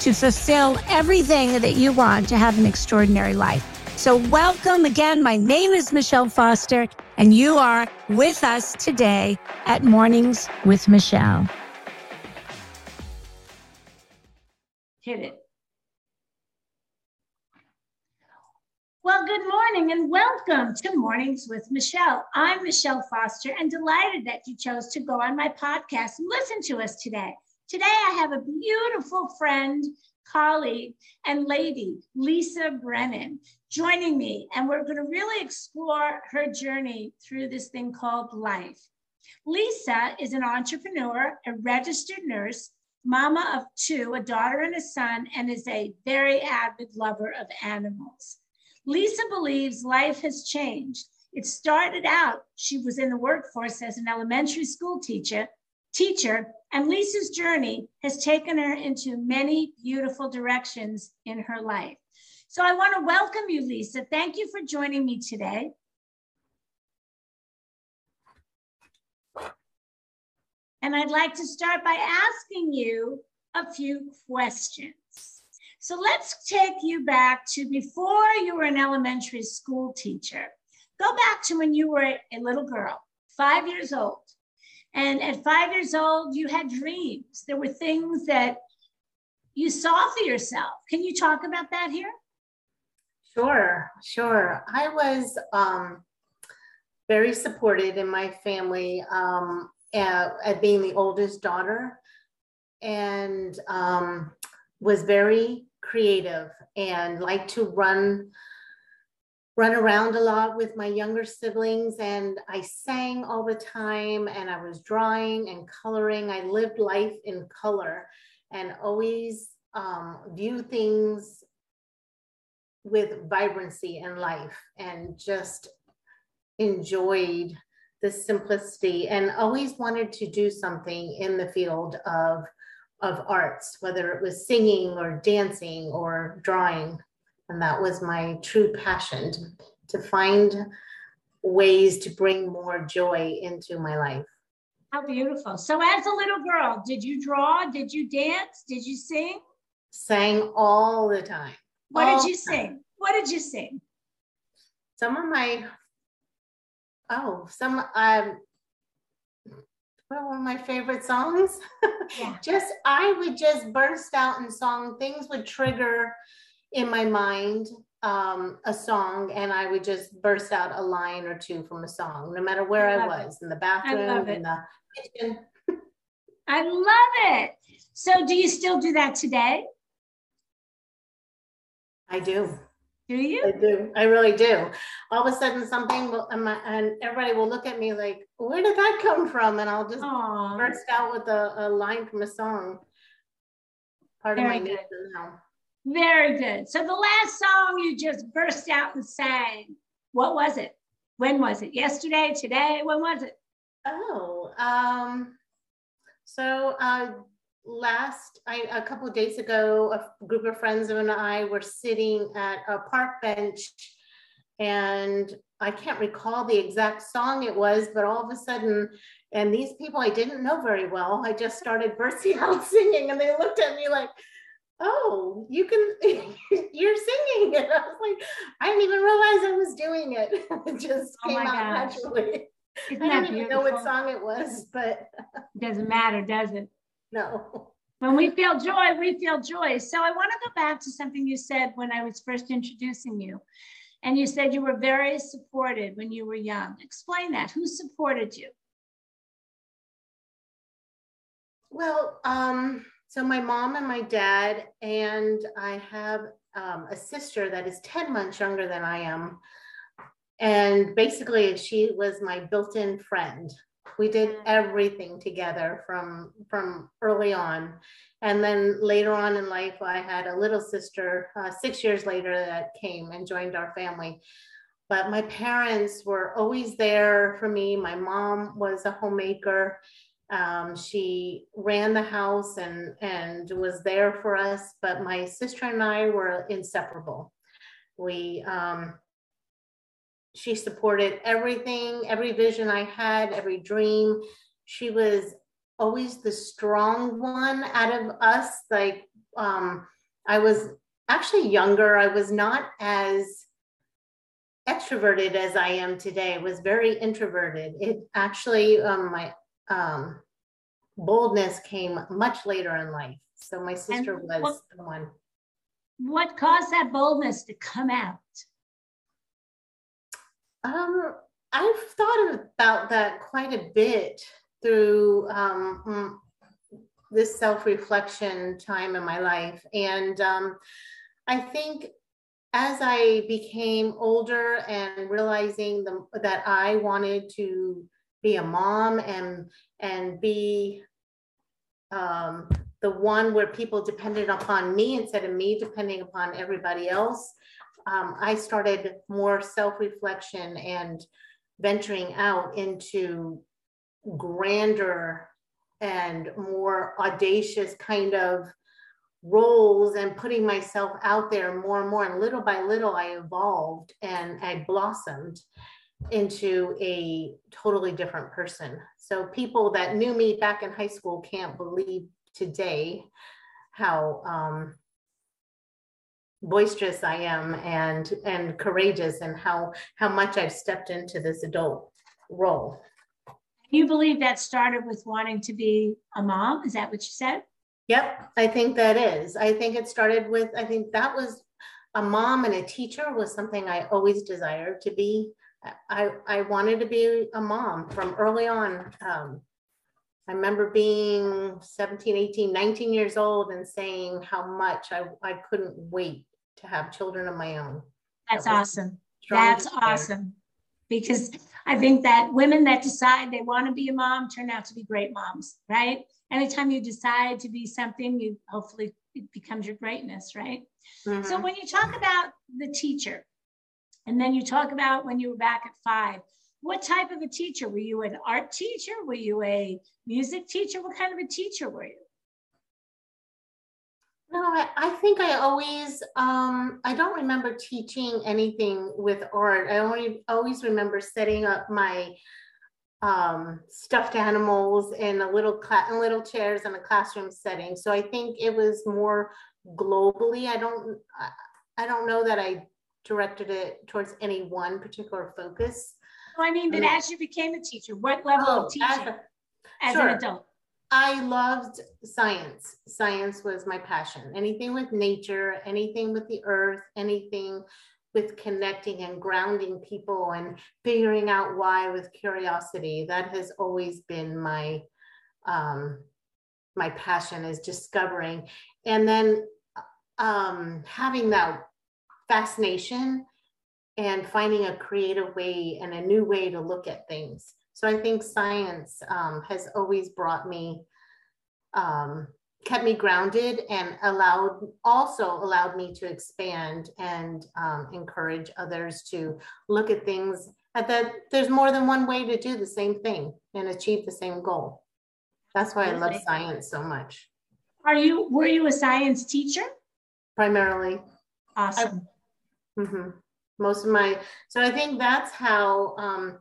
to fulfill everything that you want to have an extraordinary life. So, welcome again. My name is Michele Foster, and you are with us today at Mornings with Michele. Hit it. Well, good morning and welcome to Mornings with Michele. I'm Michele Foster and delighted that you chose to go on my podcast and listen to us today. Today, I have a beautiful friend, colleague, and lady, Lisa Brannon, joining me. And we're going to really explore her journey through this thing called life. Lisa is an entrepreneur, a registered nurse, mama of two, a daughter and a son, and is a very avid lover of animals. Lisa believes life has changed. It started out, she was in the workforce as an elementary school teacher, teacher, and Lisa's journey has taken her into many beautiful directions in her life. So I want to welcome you, Lisa. Thank you for joining me today. And I'd like to start by asking you a few questions. So let's take you back to before you were an elementary school teacher. Go back to when you were a little girl, five years old. And at five years old, you had dreams. There were things that you saw for yourself. Can you talk about that here? Sure, sure. I was um, very supported in my family um, at, at, being the oldest daughter and um, was very creative and liked to run run around a lot with my younger siblings and I sang all the time and I was drawing and coloring. I lived life in color and always um, view things with vibrancy and life and just enjoyed the simplicity and always wanted to do something in the field of of arts whether it was singing or dancing or drawing and that was my true passion to, to find ways to bring more joy into my life. How beautiful. So, as a little girl, did you draw? Did you dance? Did you sing? Sang all the time. What all did you sing? What did you sing? Some of my, oh, some, um, one of my favorite songs. Yeah. just, I would just burst out in song. Things would trigger in my mind um, a song and I would just burst out a line or two from a song, no matter where I, I was it. in the bathroom, in the kitchen. I love it. So, do you still do that today? I do. Do you? I do. I really do. All of a sudden, something will, and everybody will look at me like, "Where did that come from?" And I'll just Aww. burst out with a, a, line from a song. Part Very of my nature now. Very good. So the last song you just burst out and sang, what was it? When was it? Yesterday, today? When was it? Oh, um, so uh, last, I, a couple days ago, a group of friends and I were sitting at a park bench and I can't recall the exact song it was, but all of a sudden, and these people I didn't know very well, I just started bursting out singing and they looked at me like, oh, you can, you're singing. And I was like, I didn't even realize I was doing it. it just oh came out gosh. naturally. Isn't I didn't even know what song it was, but. it doesn't matter, does it? No. When we feel joy, we feel joy. So I want to go back to something you said when I was first introducing you. And you said you were very supported when you were young. Explain that. Who supported you? Well, um, so my mom and my dad, and I have um, a sister that is 10 months younger than I am. And basically, she was my built in friend. We did everything together from from early on, and then later on in life, I had a little sister uh, six years later that came and joined our family. But my parents were always there for me. My mom was a homemaker. Um, she ran the house and and was there for us. But my sister and I were inseparable. We um, she supported everything, every vision I had, every dream. She was always the strong one out of us. Like um, I was actually younger. I was not as extroverted as I am today. I was very introverted. It actually um, my um, boldness came much later in life. So my sister and was what, the one. What caused that boldness to come out? Um, I've thought about that quite a bit through um, mm, this self reflection time in my life. And um, I think as I became older and realizing the, that I wanted to be a mom and and be um, the one where people depended upon me instead of me depending upon everybody else, um, I started more self reflection and venturing out into grander and more audacious kind of roles and putting myself out there more and more. And little by little, I evolved and I blossomed into a totally different person. So people that knew me back in high school can't believe today how um, boisterous I am and and courageous and how how much I've stepped into this adult role. You believe that started with wanting to be a mom? Is that what you said? Yep, I think that is. I think it started with I think that was a mom and a teacher was something I always desired to be. I I wanted to be a mom from early on. Um, I remember being 17, 18, 19 years old and saying how much I, I couldn't wait to have children of my own. That's that awesome. That's awesome. Because I think that women that decide they want to be a mom turn out to be great moms, right? Anytime you decide to be something, you hopefully it becomes your greatness, right? Mm-hmm. So when you talk about the teacher, and then you talk about when you were back at five, what type of a teacher? Were you an art teacher? Were you a music teacher? What kind of a teacher were you? No, I, I think I always, um, I don't remember teaching anything with art. I only always remember setting up my um, stuffed animals in a little cla- in little chairs in a classroom setting. So I think it was more globally. I don't, I, I don't know that I directed it towards any one particular focus. Well, I mean, but um, as you became a teacher, what level oh, of teaching as, as sure. an adult? I loved science. Science was my passion. Anything with nature, anything with the earth, anything with connecting and grounding people and figuring out why with curiosity. That has always been my um, my passion is discovering, and then um, having that fascination and finding a creative way and a new way to look at things. So I think science um, has always brought me, um, kept me grounded and allowed, also allowed me to expand and um, encourage others to look at things at that there's more than one way to do the same thing and achieve the same goal. That's why I love science so much. Are you, were you a science teacher? Primarily. Awesome. I, mm-hmm. Most of my, so I think that's how, um,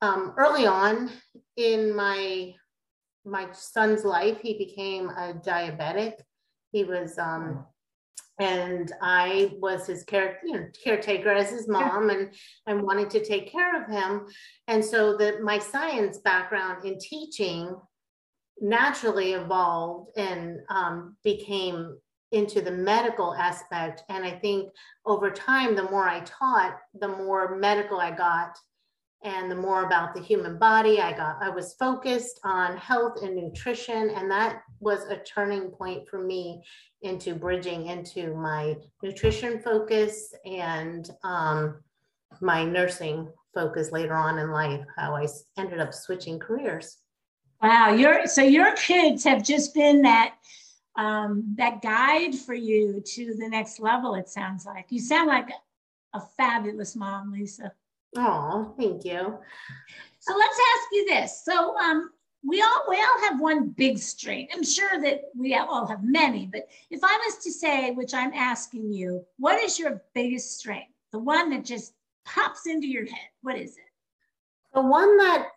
um, early on in my my son's life, he became a diabetic. He was, um, and I was his care, you know, caretaker as his mom, and and wanted to take care of him. And so that my science background in teaching naturally evolved and um, became into the medical aspect. And I think over time, the more I taught, the more medical I got and the more about the human body i got i was focused on health and nutrition and that was a turning point for me into bridging into my nutrition focus and um, my nursing focus later on in life, how I ended up switching careers. Wow, your so your kids have just been that um, that guide for you to the next level. It sounds like you sound like a fabulous mom, Lisa. Oh, thank you. So let's ask you this. So um, we all we all have one big strength. I'm sure that we all have many, but if I was to say, which I'm asking you, what is your biggest strength? The one that just pops into your head. What is it? The one that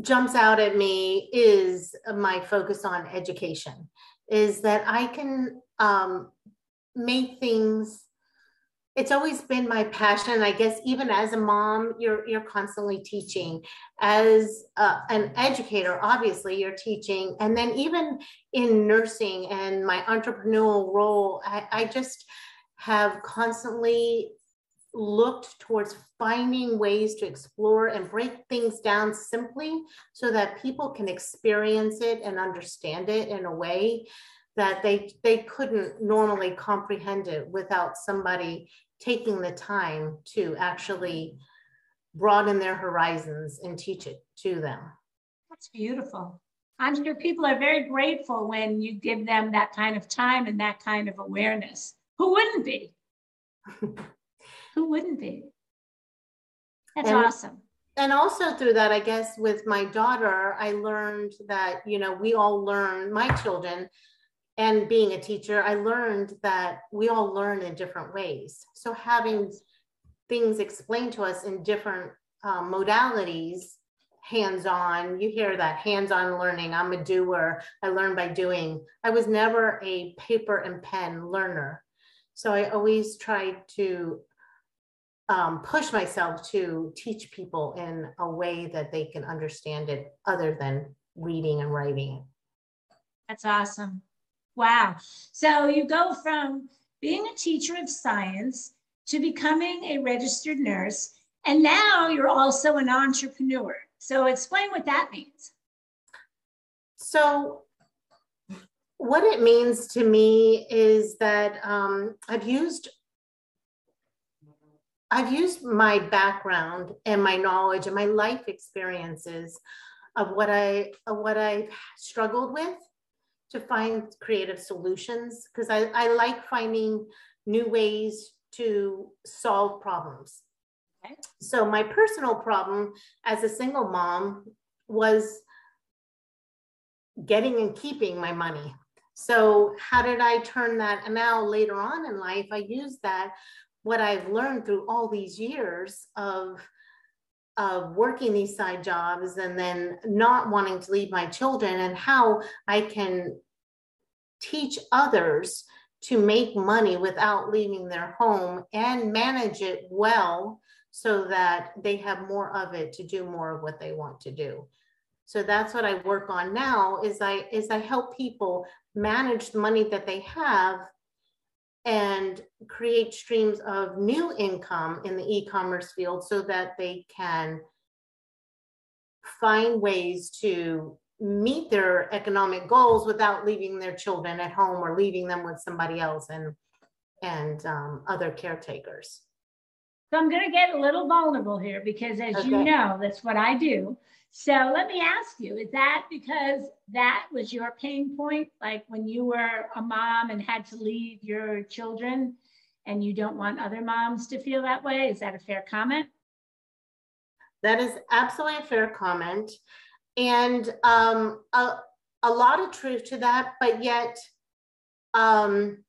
jumps out at me is my focus on education. Is that I can um, make things it's always been my passion i guess even as a mom you're you're constantly teaching as an educator obviously you're teaching and then even in nursing and my entrepreneurial role I, I just have constantly looked towards finding ways to explore and break things down simply so that people can experience it and understand it in a way that they they couldn't normally comprehend it without somebody taking the time to actually broaden their horizons and teach it to them. That's beautiful. I'm sure people are very grateful when you give them that kind of time and that kind of awareness. Who wouldn't be? Who wouldn't be? That's and, awesome. And also through that, I guess with my daughter, I learned that, you know, we all learn, my children, and being a teacher, I learned that we all learn in different ways. So having things explained to us in different um, modalities, hands-on, you hear that hands-on learning. I'm a doer. I learn by doing. I was never a paper and pen learner. So I always tried to um, push myself to teach people in a way that they can understand it other than reading and writing. That's awesome. Wow. So you go from being a teacher of science to becoming a registered nurse, and now you're also an entrepreneur. So explain what that means. So, what it means to me is that um, I've used I've used my background and my knowledge and my life experiences of what I of what I've struggled with to find creative solutions because I, I like finding new ways to solve problems. Okay. So, my personal problem as a single mom was getting and keeping my money. So, how did I turn that? And now, later on in life, I use that, what I've learned through all these years of of working these side jobs and then not wanting to leave my children and how I can teach others to make money without leaving their home and manage it well so that they have more of it to do more of what they want to do. So that's what i work on now is i is i help people manage the money that they have and create streams of new income in the e-commerce field so that they can find ways to meet their economic goals without leaving their children at home or leaving them with somebody else and and um, other caretakers so i'm going to get a little vulnerable here because as okay. you know that's what i do so let me ask you is that because that was your pain point? Like when you were a mom and had to leave your children and you don't want other moms to feel that way? Is that a fair comment? That is absolutely a fair comment. And um, a, a lot of truth to that, but yet, um,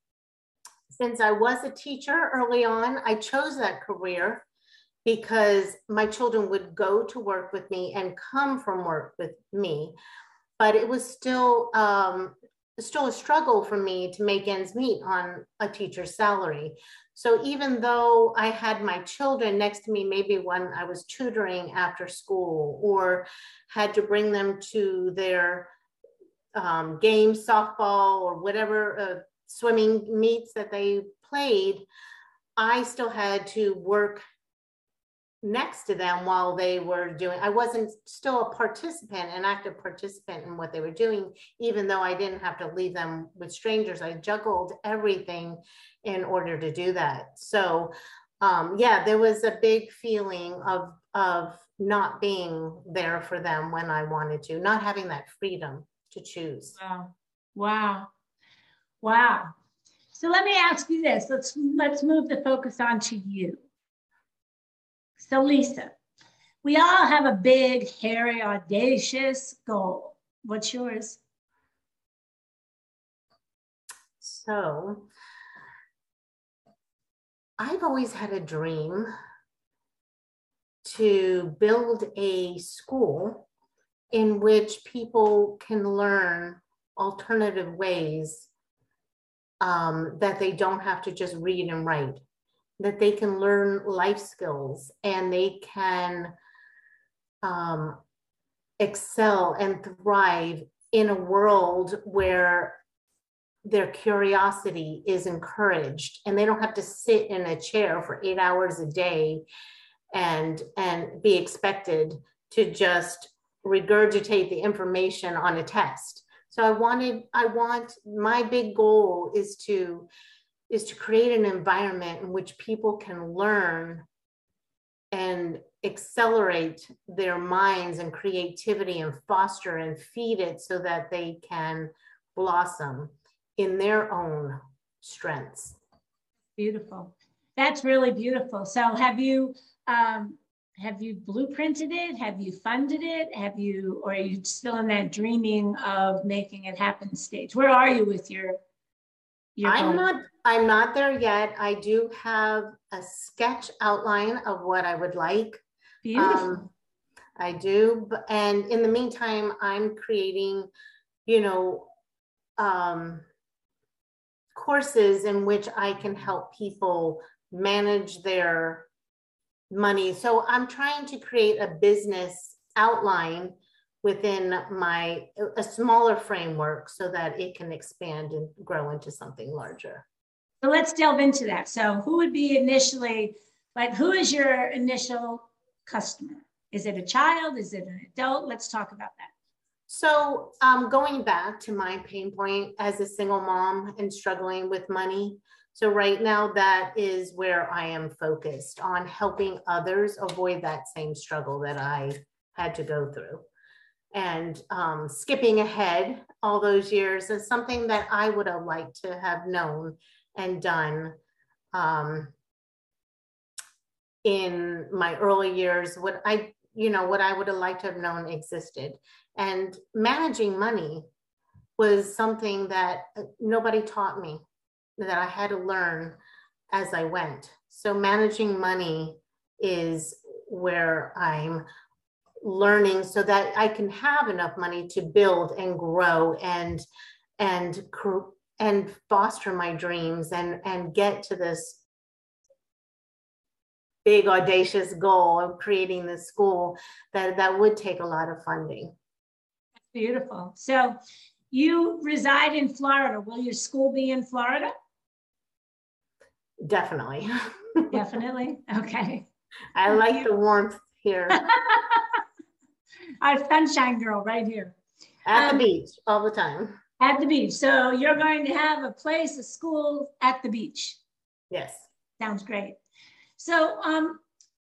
since I was a teacher early on, I chose that career because my children would go to work with me and come from work with me. But it was still um, still a struggle for me to make ends meet on a teacher's salary. So even though I had my children next to me, maybe when I was tutoring after school or had to bring them to their um, games, softball, or whatever uh, swimming meets that they played, I still had to work next to them while they were doing i wasn't still a participant an active participant in what they were doing even though i didn't have to leave them with strangers i juggled everything in order to do that so um, yeah, there was a big feeling of of not being there for them when I wanted to, not having that freedom to choose. Wow. Wow. Wow. So let me ask you this. Let's let's move the focus on to you. So Lisa, we all have a big, hairy, audacious goal. What's yours? So I've always had a dream to build a school in which people can learn alternative ways um, that they don't have to just read and write, that they can learn life skills and they can um, excel and thrive in a world where their curiosity is encouraged and they don't have to sit in a chair for eight hours a day and and be expected to just regurgitate the information on a test. So i wanted i want my big goal is to is to create an environment in which people can learn and accelerate their minds and creativity and foster and feed it so that they can blossom in their own strengths. Beautiful. That's really beautiful. So have you um, have you blueprinted it? Have you funded it? Have you, or are you still in that dreaming of making it happen stage? Where are you with your? your I'm goal? not. I'm not there yet. I do have a sketch outline of what I would like. Beautiful. Um, I do, and in the meantime, I'm creating, you know, um, courses in which I can help people manage their money. So I'm trying to create a business outline within my a smaller framework so that it can expand and grow into something larger. So let's delve into that. So who would be initially like who is your initial customer? Is it a child? Is it an adult? Let's talk about that. So, um, going back to my pain point as a single mom and struggling with money. So, right now, that is where I am focused on helping others avoid that same struggle that I had to go through. And um, skipping ahead all those years is something that I would have liked to have known and done um, in my early years. What I, you know, what I would have liked to have known existed. And managing money was something that uh, nobody taught me, that I had to learn as I went. So, managing money is where I'm learning so that I can have enough money to build and grow and and and foster my dreams and and get to this big audacious goal of creating this school that that would take a lot of funding Beautiful. So you reside in Florida. Will your school be in Florida? Definitely. Definitely. Okay. I like the warmth here. Our sunshine girl right here. At um, the beach all the time. At the beach. So you're going to have a place, a school at the beach. Yes. Sounds great. So um,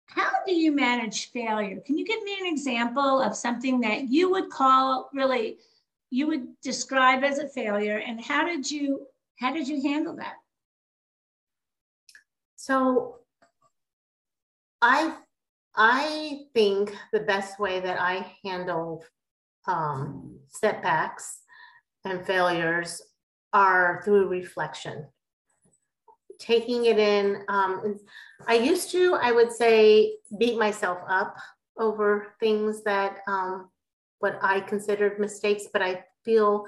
how do you manage failure? Can you give me an example of something that you would call really, you would describe as a failure, and how did you how did you handle that? So, I I think the best way that I handle um, setbacks and failures are through reflection taking it in. Um, I used to, I would say, beat myself up over things that um, what I considered mistakes, but I feel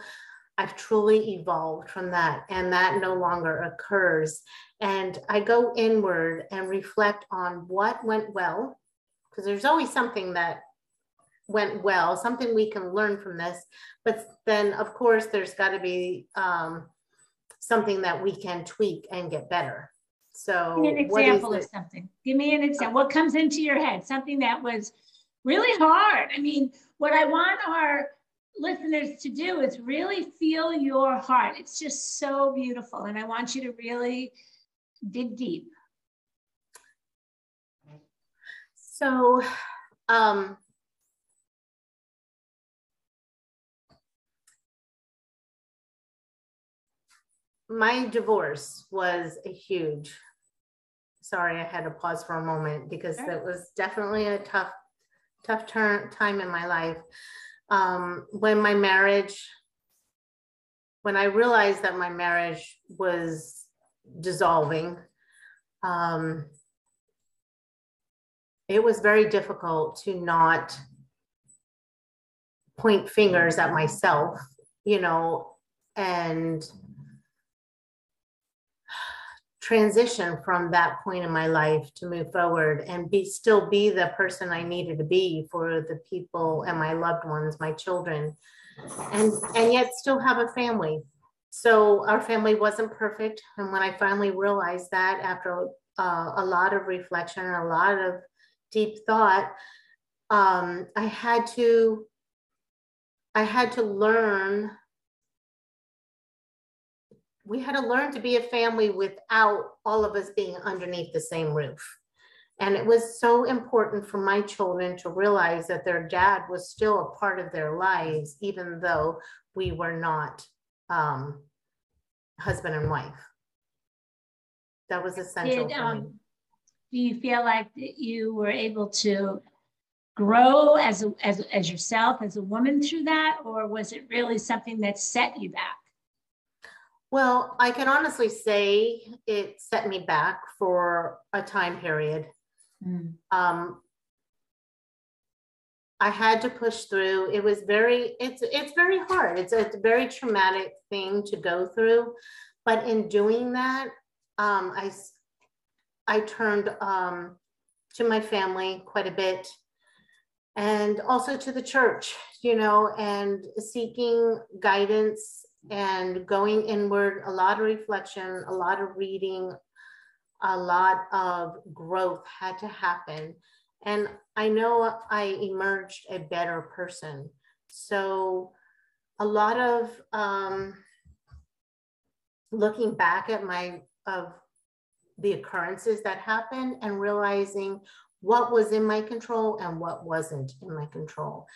I've truly evolved from that, and that no longer occurs. And I go inward and reflect on what went well, because there's always something that went well, something we can learn from this. But then, of course, there's got to be um, something that we can tweak and get better. So, Give an example of something. Give me an example. What comes into your head? Something that was really hard. I mean, what I want our listeners to do is really feel your heart. It's just so beautiful. And I want you to really dig deep. So, um, my divorce was a huge sorry i had to pause for a moment because sure. it was definitely a tough tough turn, time in my life um, when my marriage when i realized that my marriage was dissolving um, it was very difficult to not point fingers at myself you know and transition from that point in my life to move forward and be still be the person I needed to be for the people and my loved ones, my children, and and yet still have a family. So our family wasn't perfect, and when I finally realized that after uh, a lot of reflection and a lot of deep thought, um, I had to I had to learn we had to learn to be a family without all of us being underneath the same roof. And it was so important for my children to realize that their dad was still a part of their lives, even though we were not um, husband and wife. That was essential. Did, um, do you feel like you were able to grow as, a, as, as yourself, as a woman through that? Or was it really something that set you back? Well, I can honestly say it set me back for a time period. Mm. Um, I had to push through. It was very, it's it's very hard. It's a, it's a very traumatic thing to go through, but in doing that, um, I I turned um, to my family quite a bit, and also to the church, you know, and seeking guidance and going inward, a lot of reflection, a lot of reading, a lot of growth had to happen. And I know I emerged a better person. So, a lot of um, looking back at my of the occurrences that happened and realizing what was in my control and what wasn't in my control.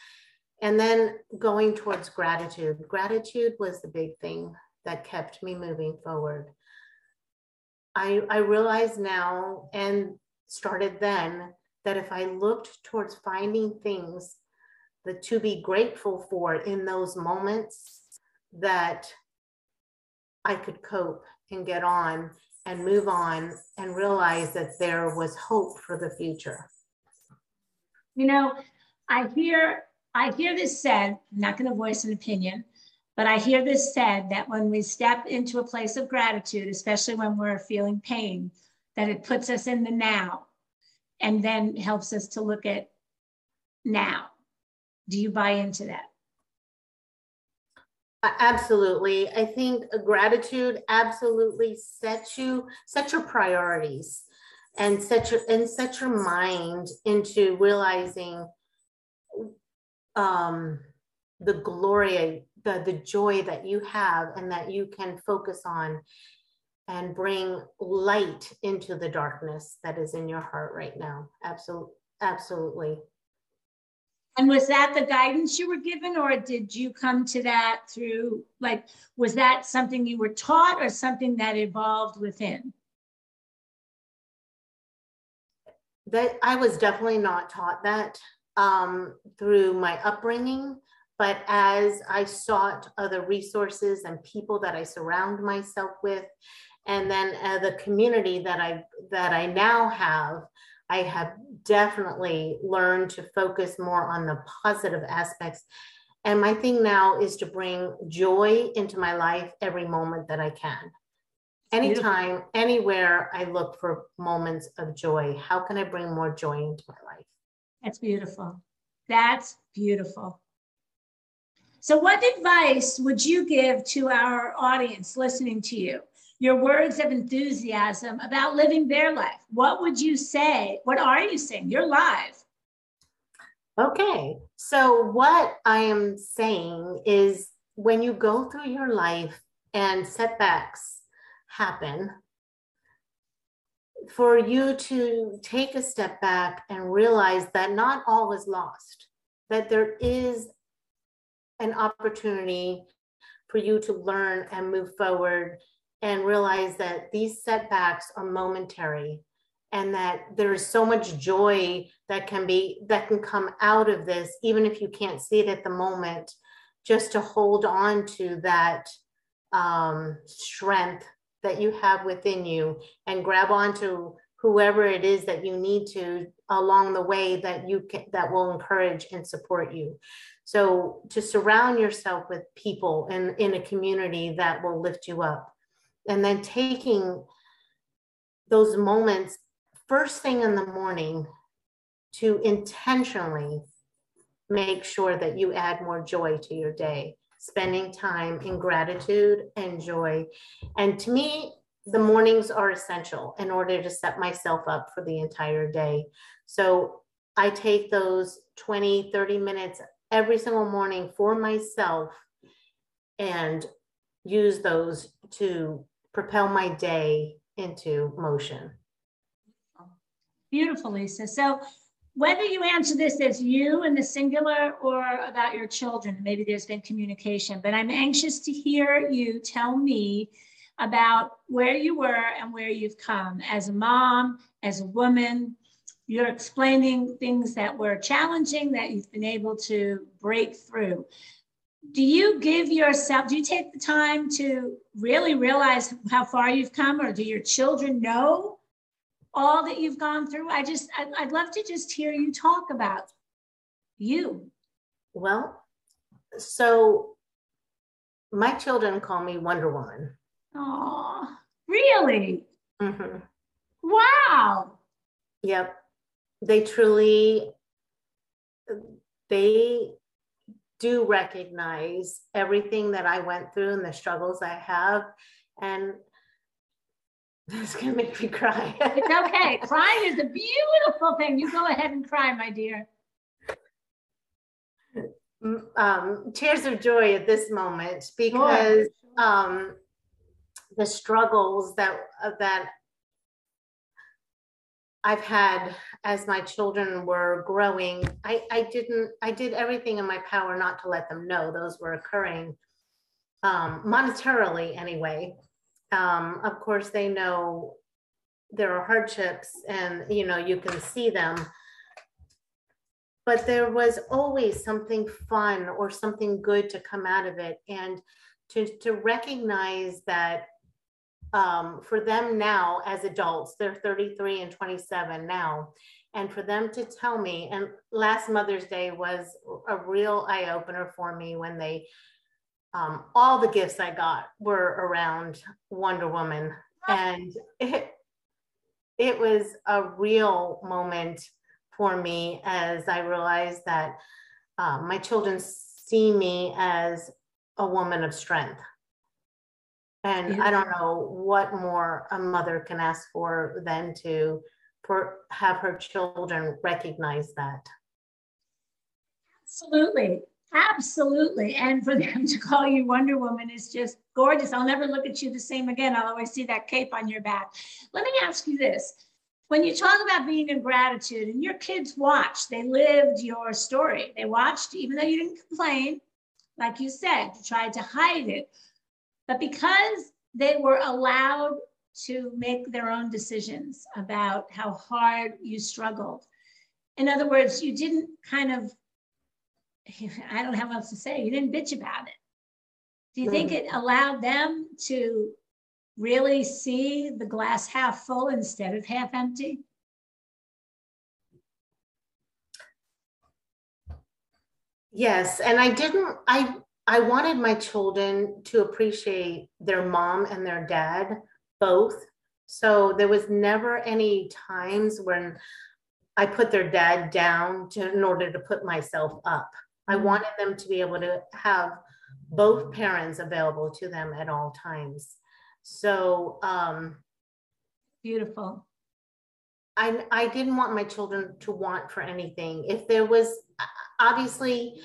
And then going towards gratitude. Gratitude was the big thing that kept me moving forward. I, I realize now and started then that if I looked towards finding things that to be grateful for in those moments, that I could cope and get on and move on and realize that there was hope for the future. You know, I hear I hear this said, I'm not going to voice an opinion, but I hear this said that when we step into a place of gratitude, especially when we're feeling pain, that it puts us in the now and then helps us to look at now. Do you buy into that? Absolutely. I think gratitude absolutely sets you set your priorities and set your and set your mind into realizing um, the glory, the, the joy that you have and that you can focus on and bring light into the darkness that is in your heart right now. Absolutely. Absolutely. And was that the guidance you were given, or did you come to that through, like, was that something you were taught or something that evolved within? That I was definitely not taught that um, through my upbringing, but as I sought other resources and people that I surround myself with, and then uh, the community that I that I now have, I have definitely learned to focus more on the positive aspects. And my thing now is to bring joy into my life every moment that I can. Anytime, Beautiful. anywhere I look for moments of joy, how can I bring more joy into my life? That's beautiful. That's beautiful. So, what advice would you give to our audience listening to you? Your words of enthusiasm about living their life. What would you say? What are you saying? You're live. Okay. So, what I am saying is when you go through your life and setbacks happen, for you to take a step back and realize that not all is lost, that there is an opportunity for you to learn and move forward and realize that these setbacks are momentary and that there is so much joy that can be that can come out of this even if you can't see it at the moment just to hold on to that um, strength that you have within you and grab onto whoever it is that you need to along the way that you can, that will encourage and support you. So to surround yourself with people in, in a community that will lift you up. And then taking those moments first thing in the morning to intentionally make sure that you add more joy to your day spending time in gratitude and joy and to me the mornings are essential in order to set myself up for the entire day so i take those 20 30 minutes every single morning for myself and use those to propel my day into motion. Beautiful, Lisa. So whether you answer this as you in the singular or about your children, maybe there's been communication, but I'm anxious to hear you tell me about where you were and where you've come as a mom, as a woman, you're explaining things that were challenging that you've been able to break through. Do you give yourself, do you take the time to really realize how far you've come, or do your children know all that you've gone through? I just, I'd, I'd love to just hear you talk about you. Well, so my children call me Wonder Woman. Oh, really? Mm-hmm. Wow. Yep they truly they do recognize everything that I went through and the struggles I have. And that's gonna make me cry. it's okay. Crying is a beautiful thing. You go ahead and cry, my dear. Um, tears of joy at this moment because um, the struggles that uh, that I've had as my children were growing, I, I didn't, I did everything in my power not to let them know those were occurring um, monetarily anyway. Um, of course, they know there are hardships and, you know, you can see them. But there was always something fun or something good to come out of it. And to, to recognize that um, for them now as adults, they're 33 and 27 now. And for them to tell me, and last Mother's Day was a real eye opener for me when they, um, all the gifts I got were around Wonder Woman. And it, it was a real moment for me as I realized that um, my children see me as a woman of strength and I don't know what more a mother can ask for than to for, have her children recognize that. Absolutely. Absolutely. And for them to call you Wonder Woman is just gorgeous. I'll never look at you the same again. I'll always see that cape on your back. Let me ask you this. When you talk about being in gratitude and your kids watched, they lived your story. They watched, even though you didn't complain, like you said, you tried to hide it. But because they were allowed to make their own decisions about how hard you struggled. In other words, you didn't kind of, I don't have else to say, you didn't bitch about it. Do you think it allowed them to really see the glass half full instead of half empty? Yes, and I didn't I I wanted my children to appreciate their mom and their dad both. So there was never any times when I put their dad down to, in order to put myself up. I wanted them to be able to have both parents available to them at all times. So um, beautiful. I I didn't want my children to want for anything. If there was obviously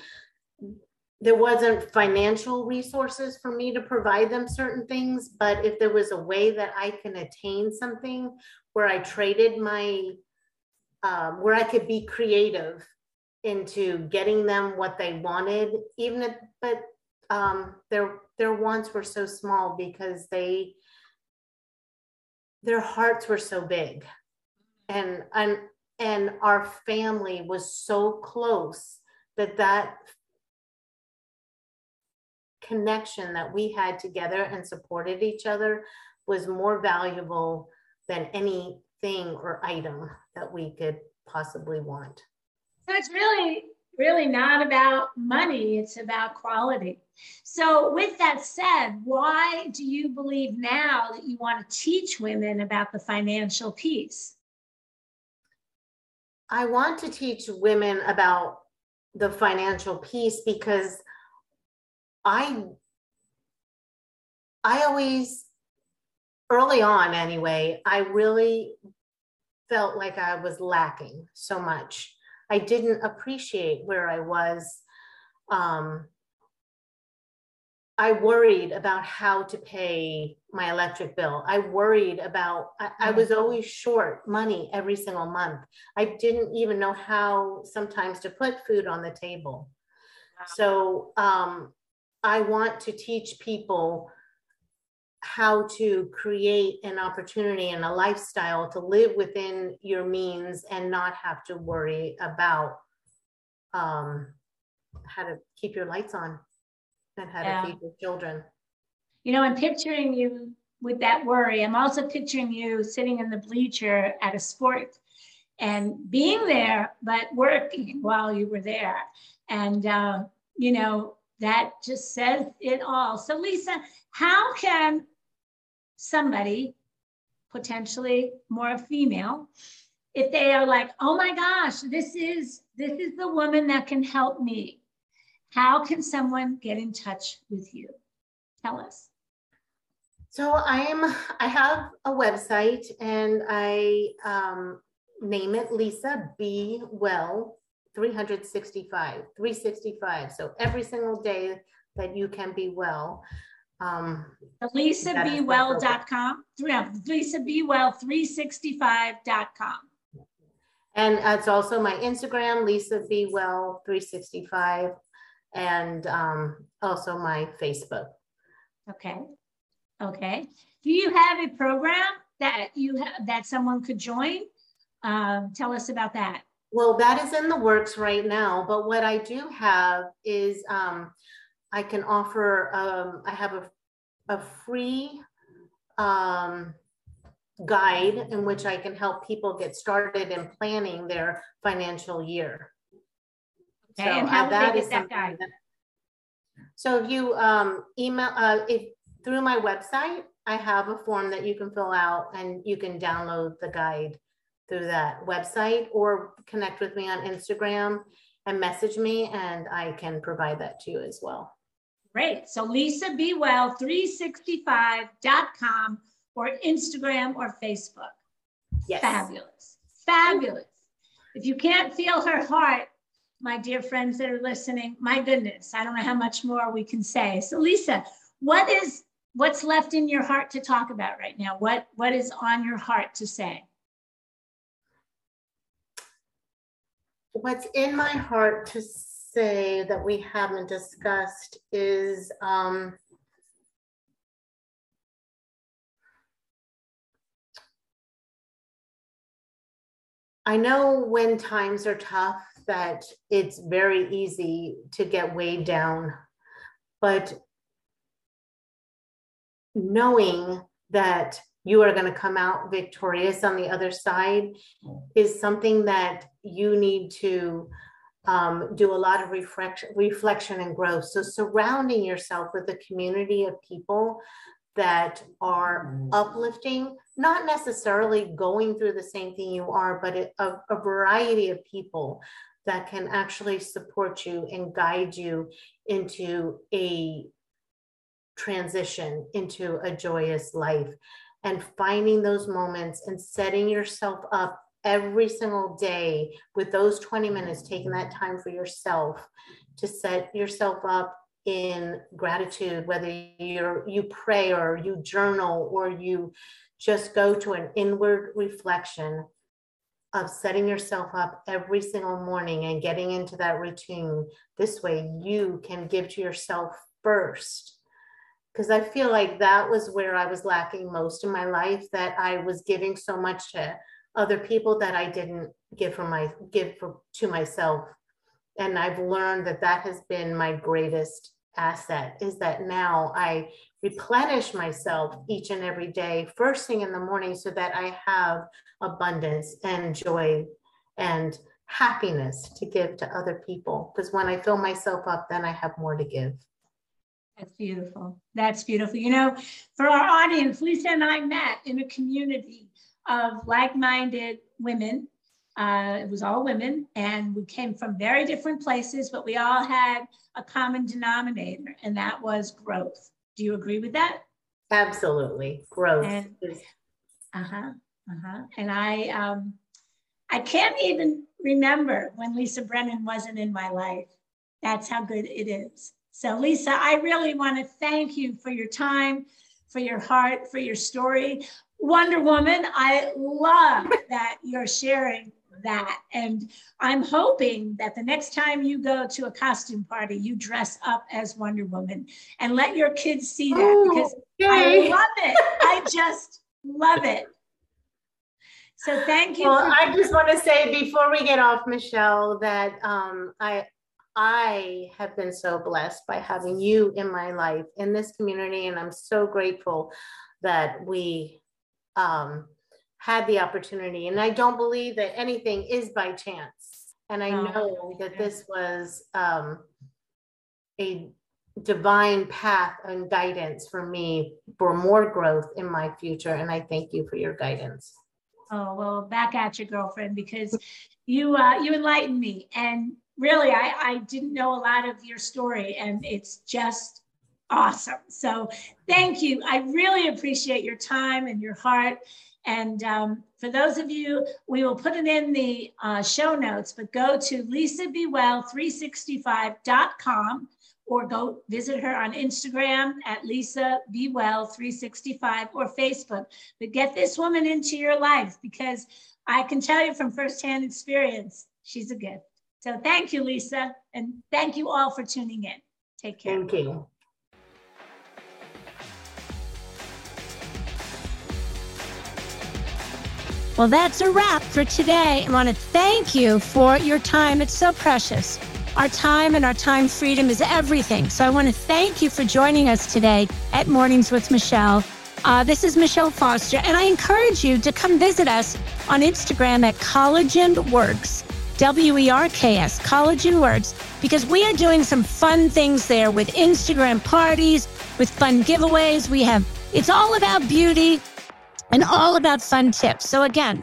there wasn't financial resources for me to provide them certain things but if there was a way that i can attain something where I traded my, um, where I could be creative into getting them what they wanted, even if, but um, their their wants were so small because they their hearts were so big, and and and our family was so close that that connection that we had together and supported each other was more valuable than anything or item that we could possibly want. So it's really, really not about money, it's about quality. So, with that said, why do you believe now that you want to teach women about the financial piece? I want to teach women about the financial piece because I I always early on anyway, I really felt like I was lacking so much. I didn't appreciate where I was. Um, I worried about how to pay my electric bill. I worried about, I, I, was always short money every single month. I didn't even know how sometimes to put food on the table. So um, I want to teach people how to create an opportunity and a lifestyle to live within your means and not have to worry about um, how to keep your lights on and how yeah. to feed your children. You know, I'm picturing you with that worry. I'm also picturing you sitting in the bleacher at a sport and being there, but working while you were there. And, uh, you know, that just says it all. So, Lisa, how can somebody, potentially more a female, if they are like, oh my gosh, this is this is the woman that can help me. How can someone get in touch with you? Tell us. So I am. I have a website, and I um, name it Lisa Be Well 365, 365. So every single day that you can be well. Um, LisaBeWell.com, LisaBeWell365.com. And it's also my Instagram, Lisa Be Well 365, and um, also my Facebook. Okay. Okay. Do you have a program that you have that someone could join? Um, tell us about that. Well, that is in the works right now. But what I do have is um, I can offer, um, I have a, a free um, guide in which I can help people get started in planning their financial year. Okay, so, and how uh, that is that guide? That, so if you um, email, uh, if through my website, I have a form that you can fill out and you can download the guide through that website or connect with me on Instagram and message me, and I can provide that to you as well. Great. So lisa lisabewell365.com or Instagram or Facebook. Yes. Fabulous. Fabulous. If you can't feel her heart, my dear friends that are listening, my goodness, I don't know how much more we can say. So Lisa, what is what's left in your heart to talk about right now? What what is on your heart to say? What's in my heart to say that we haven't discussed is um, I know when times are tough that it's very easy to get weighed down, but knowing that you are going to come out victorious on the other side is something that you need to um, do a lot of reflection, reflection and growth. So surrounding yourself with a community of people that are uplifting, not necessarily going through the same thing you are, but a, a variety of people that can actually support you and guide you into a transition into a joyous life and finding those moments and setting yourself up every single day with those 20 minutes, taking that time for yourself to set yourself up in gratitude, whether you're you pray or you journal or you just go to an inward reflection of setting yourself up every single morning and getting into that routine. This way you can give to yourself first. Because I feel like that was where I was lacking most in my life, that I was giving so much to other people that I didn't give for my give for, to myself. And I've learned that that has been my greatest asset is that now I replenish myself each and every day, first thing in the morning, so that I have abundance and joy and happiness to give to other people. Because when I fill myself up, then I have more to give. That's beautiful. That's beautiful. You know, for our audience, Lisa and I met in a community of like minded women uh, it was all women, and we came from very different places, but we all had a common denominator, and that was growth. Do you agree with that? Absolutely, growth. uh huh, uh huh. And I, um, I can't even remember when Lisa Brannon wasn't in my life. That's how good it is. So, Lisa, I really want to thank you for your time, for your heart, for your story. Wonder Woman, I love that you're sharing that. And I'm hoping that the next time you go to a costume party, you dress up as Wonder Woman and let your kids see that oh, because yay. I love it. I just love it. So thank you. Well, I just want to say before we get off, Michele, that um, I I have been so blessed by having you in my life in this community, and I'm so grateful that we um, had the opportunity. And I don't believe that anything is by chance. And I know that this was um, a divine path and guidance for me for more growth in my future. And I thank you for your guidance. Oh well, back at your girlfriend because you uh, you enlightened me, and really I, I didn't know a lot of your story, and it's just awesome. So thank you. I really appreciate your time and your heart. And um, for those of you, we will put it in the uh, show notes, but go to lisabewell365.com or go visit her on Instagram at Lisa Be Well 365 or Facebook. But get this woman into your life because I can tell you from firsthand experience, she's a gift. So thank you, Lisa. And thank you all for tuning in. Take care. Thank you. Well, that's a wrap for today. I want to thank you for your time. It's so precious. Our time and our time freedom is everything. So I want to thank you for joining us today at Mornings with Michele. Uh, this is Michele Foster, and I encourage you to come visit us on Instagram at Collagen Werks, W E R K S, Collagen Werks, because we are doing some fun things there with Instagram parties, with fun giveaways. We have, it's all about beauty and all about fun tips. So, again,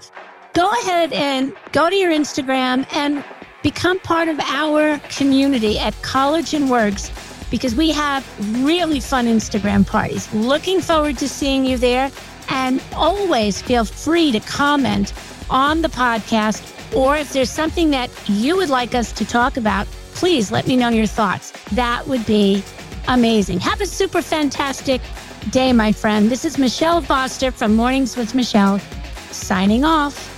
go ahead and go to your Instagram and become part of our community at Collagen Werks because we have really fun Instagram parties. Looking forward to seeing you there. And always feel free to comment on the podcast, or if there's something that you would like us to talk about, please let me know your thoughts. That would be amazing. Have a super fantastic day, my friend. This is Michele Foster from Mornings with Michele, signing off.